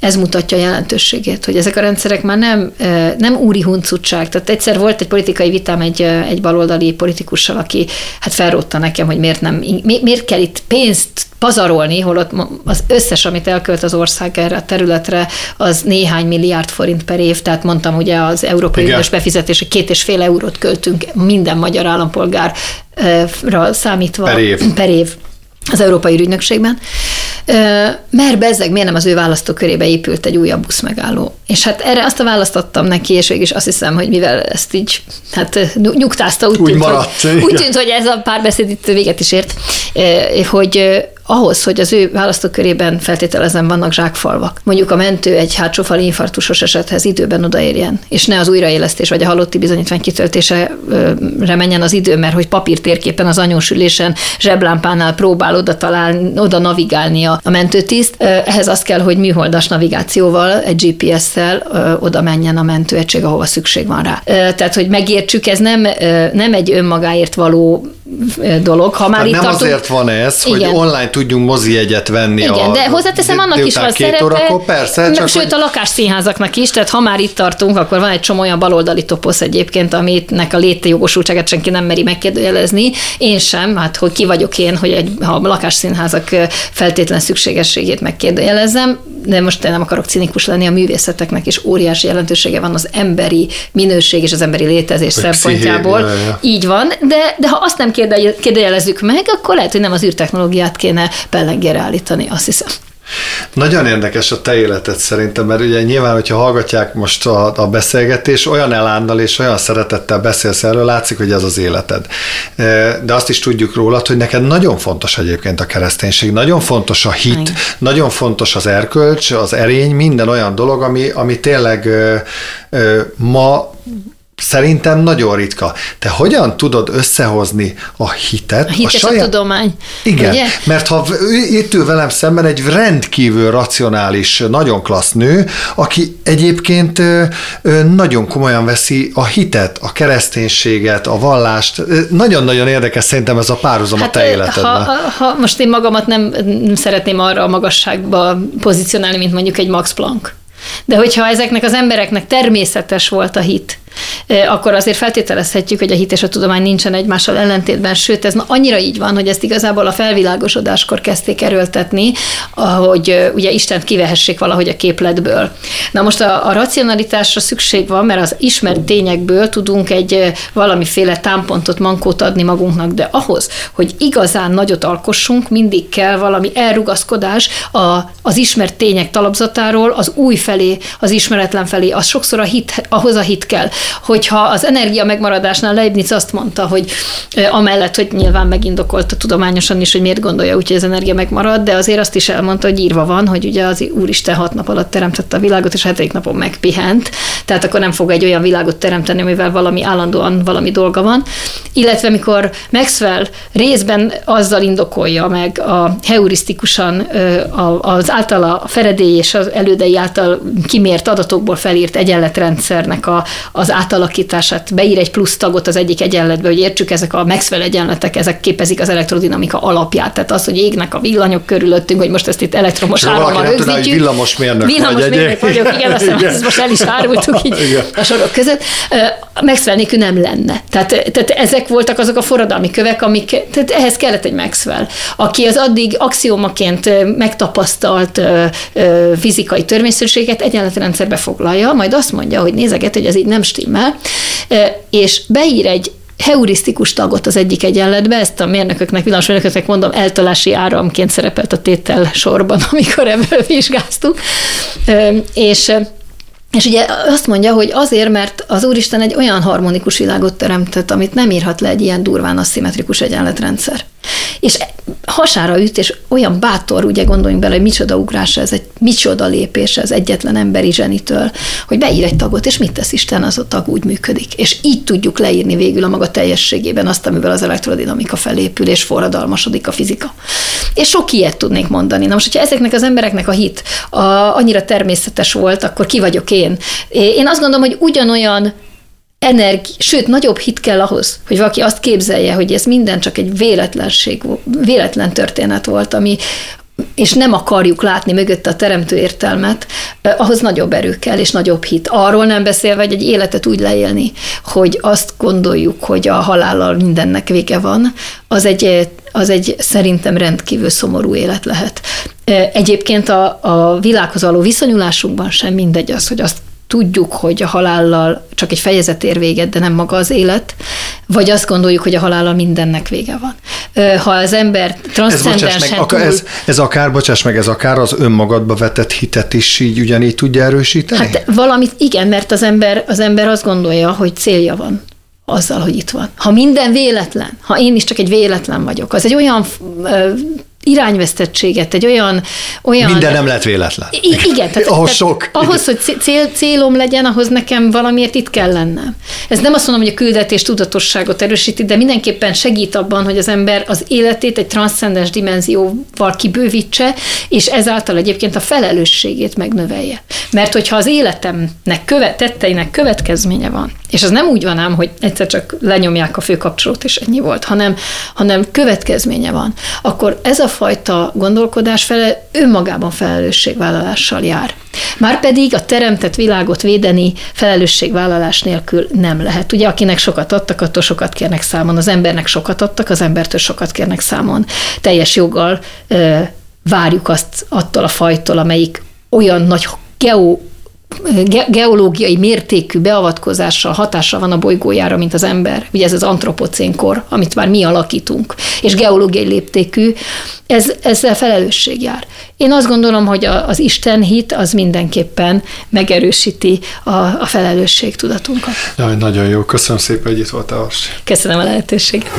ez mutatja a jelentőségét, hogy ezek a rendszerek már nem, nem úri huncutság. Tehát egyszer volt egy politikai vitám egy, egy baloldali politikussal, aki hát felrótta nekem, hogy miért, nem, miért kell itt pénzt pazarolni, holott az összes, amit elkölt az ország erre a területre, az néhány milliárd forint per év, tehát mondtam ugye az Európai Uniós befizetésre két és fél eurót költünk minden magyar állampolgárra számítva per év. Per év az Európai Ügynökségben, mert bezzeg miért nem az ő választókörébe épült egy újabb buszmegálló. És hát erre azt a választottam neki, és végig is azt hiszem, hogy mivel ezt így hát nyugtázta, úgy, úgy tűnt, maradt, hogy, úgy tűnt, hogy ez a párbeszéd itt véget is ért, hogy ahhoz, hogy az ő választókörében feltételezem vannak zsákfalvak. Mondjuk a mentő egy hátsófali infarktusos esethez időben odaérjen, és ne az újraélesztés vagy a halotti bizonyítvány kitöltésére menjen az idő, mert hogy papírtérképen az anyósülésen zseblámpánál próbál oda találni, oda navigálni a, a mentőtiszt. Ehhez az kell, hogy műholdas navigációval, egy GPS-szel oda menjen a mentőegység, ahova szükség van rá. Tehát, hogy megértsük, ez nem, nem egy önmagáért való dolog. Ha már Tehát itt nem tartunk, azért van ez, Igen. hogy online tudjunk mozi jegyet venni. Igen, a, de hozzáteszem, annak is van szerepe. Órakor, persze, meg, csak sőt, hogy... a lakásszínházaknak is, tehát ha már itt tartunk, akkor van egy csomó olyan baloldali toposz egyébként, amitnek a létjogosultságát senki nem meri megkérdőjelezni. Én sem, hát hogy ki vagyok én, hogy egy, ha a lakásszínházak feltétlen szükségességét megkérdőjelezzem, de most nem akarok cinikus lenni, a művészeteknek is óriási jelentősége van az emberi minőség és az emberi létezés Vagy szempontjából. pszichéria. Így van, de, de ha azt nem kérde- kérdőjelezzük meg, akkor lehet, hogy nem az űrtechnológiát kéne pellengére állítani, azt hiszem. Nagyon érdekes a te életed szerintem, mert ugye nyilván, hogyha hallgatják most a, a beszélgetés, olyan elánnal és olyan szeretettel beszélsz erről, látszik, hogy ez az életed. De azt is tudjuk rólad, hogy neked nagyon fontos egyébként a kereszténység, nagyon fontos a hit, Igen. nagyon fontos az erkölcs, az erény, minden olyan dolog, ami, ami tényleg ö, ö, ma Szerintem nagyon ritka. Te hogyan tudod összehozni a hitet? A hit és a tudomány, Igen, ugye? mert ha itt ül velem szemben egy rendkívül racionális, nagyon klassz nő, aki egyébként nagyon komolyan veszi a hitet, a kereszténységet, a vallást. Nagyon-nagyon érdekes szerintem ez a párhuzam a te életedben. ha, ha, ha most én magamat nem szeretném arra a magasságba pozícionálni, mint mondjuk egy Max Planck. De hogyha ezeknek az embereknek természetes volt a hit, akkor azért feltételezhetjük, hogy a hit és a tudomány nincsen egymással ellentétben, sőt, ez annyira így van, hogy ezt igazából a felvilágosodáskor kezdték erőltetni, hogy ugye Istent kivehessék valahogy a képletből. Na most a, a racionalitásra szükség van, mert az ismert tényekből tudunk egy valamiféle támpontot, mankót adni magunknak, de ahhoz, hogy igazán nagyot alkossunk, mindig kell valami elrugaszkodás a, az ismert tények talapzatáról, az új felé, az ismeretlen felé, az sokszor a hit, ahhoz a hit kell hogyha az energia megmaradásnál Leibniz azt mondta, hogy amellett, hogy nyilván megindokolta tudományosan is, hogy miért gondolja úgy, hogy az energia megmarad, de azért azt is elmondta, hogy írva van, hogy ugye az Úristen hat nap alatt teremtette a világot, és hetedik napon megpihent, tehát akkor nem fog egy olyan világot teremteni, amivel valami állandóan valami dolga van. Illetve mikor Maxwell részben azzal indokolja meg a heurisztikusan az általa a Feredély és az elődei által kimért adatokból felírt egyenletrendszernek a, az átalakítását, beír egy plusz tagot az egyik egyenletbe, hogy értsük, ezek a Maxwell egyenletek, ezek képezik az elektrodinamika alapját. Tehát az, hogy égnek a villanyok körülöttünk, hogy most ezt itt elektromos árammal nem tudná, hogy rögzítjük. villamosmérnök vagy Villamosmérnök egyébként. vagyok, igen, azt hiszem, ezt most el is árultuk így Igen. a sorok között. Maxwell nélkül nem lenne. Tehát, tehát ezek voltak azok a forradalmi kövek, amik, tehát ehhez kellett egy Maxwell, aki az addig axiomaként megtapasztalt fizikai törvényszerűséget egyenletrendszerbe foglalja, majd azt mondja, hogy nézeget, hogy ez így nem stimmel, és beír egy heurisztikus tagot az egyik egyenletbe, ezt a mérnököknek, villamosmérnököknek mondom, eltolási áramként szerepelt a tétel sorban, amikor ebből vizsgáztuk, és És ugye azt mondja, hogy azért, mert az Úristen egy olyan harmonikus világot teremtett, amit nem írhat le egy ilyen durván aszimmetrikus egyenletrendszer. És hasára üt, és olyan bátor, ugye gondoljunk bele, hogy micsoda ugrás ez, egy micsoda lépés ez egyetlen emberi zsenitől, hogy beír egy tagot, és mit tesz Isten, az a tag úgy működik. És így tudjuk leírni végül a maga teljességében azt, amivel az elektrodinamika felépül, és forradalmasodik a fizika. És sok ilyet tudnék mondani. Na most, hogyha ezeknek az embereknek a hit a, annyira természetes volt, akkor ki vagyok én? Én azt gondolom, hogy ugyanolyan energi, sőt, nagyobb hit kell ahhoz, hogy valaki azt képzelje, hogy ez minden csak egy véletlenség, véletlen történet volt, ami, és nem akarjuk látni mögötte a teremtő értelmet, ahhoz nagyobb erő kell, és nagyobb hit. Arról nem beszélve, hogy egy életet úgy leélni, hogy azt gondoljuk, hogy a halállal mindennek vége van, az egy, az egy szerintem rendkívül szomorú élet lehet. Egyébként a, a világhoz való viszonyulásunkban sem mindegy az, hogy azt tudjuk, hogy a halállal csak egy fejezet ér véget, de nem maga az élet, vagy azt gondoljuk, hogy a halállal mindennek vége van. Ha az ember transzcendensen ez, túl... ez, ez akár, bocsáss meg, ez akár az önmagadba vetett hitet is így ugyanígy tudja erősíteni? Hát valamit igen, mert az ember, az ember azt gondolja, hogy célja van azzal, hogy itt van. Ha minden véletlen, ha én is csak egy véletlen vagyok, az egy olyan irányvesztettséget, egy olyan... olyan Minden nem lett véletlen. I- igen. Tehát, ahhoz tehát sok. Ahhoz, hogy cél, célom legyen, ahhoz nekem valamiért itt kell lennem. Ez nem azt mondom, hogy a küldetés tudatosságot erősíti, de mindenképpen segít abban, hogy az ember az életét egy transzcendens dimenzióval kibővítse, és ezáltal egyébként a felelősségét megnövelje. Mert hogyha az életemnek követ, tetteinek következménye van, és az nem úgy van ám, hogy egyszer csak lenyomják a főkapcsolót, és ennyi volt, hanem, hanem következménye van, akkor ez a fajta gondolkodás fele önmagában felelősségvállalással jár. Márpedig a teremtett világot védeni felelősségvállalás nélkül nem lehet. Ugye, akinek sokat adtak, attól sokat kérnek számon. Az embernek sokat adtak, az embertől sokat kérnek számon. Teljes joggal ö, várjuk azt attól a fajtól, amelyik olyan nagy geo geológiai mértékű beavatkozással, hatással van a bolygójára, mint az ember. Ugye ez az antropocénkor, amit már mi alakítunk, és geológiai léptékű, ez, ezzel felelősség jár. Én azt gondolom, hogy az Isten hit az mindenképpen megerősíti a, a felelősség tudatunkat. Jaj, nagyon jó, köszönöm szépen, hogy itt voltál. Köszönöm a lehetőséget.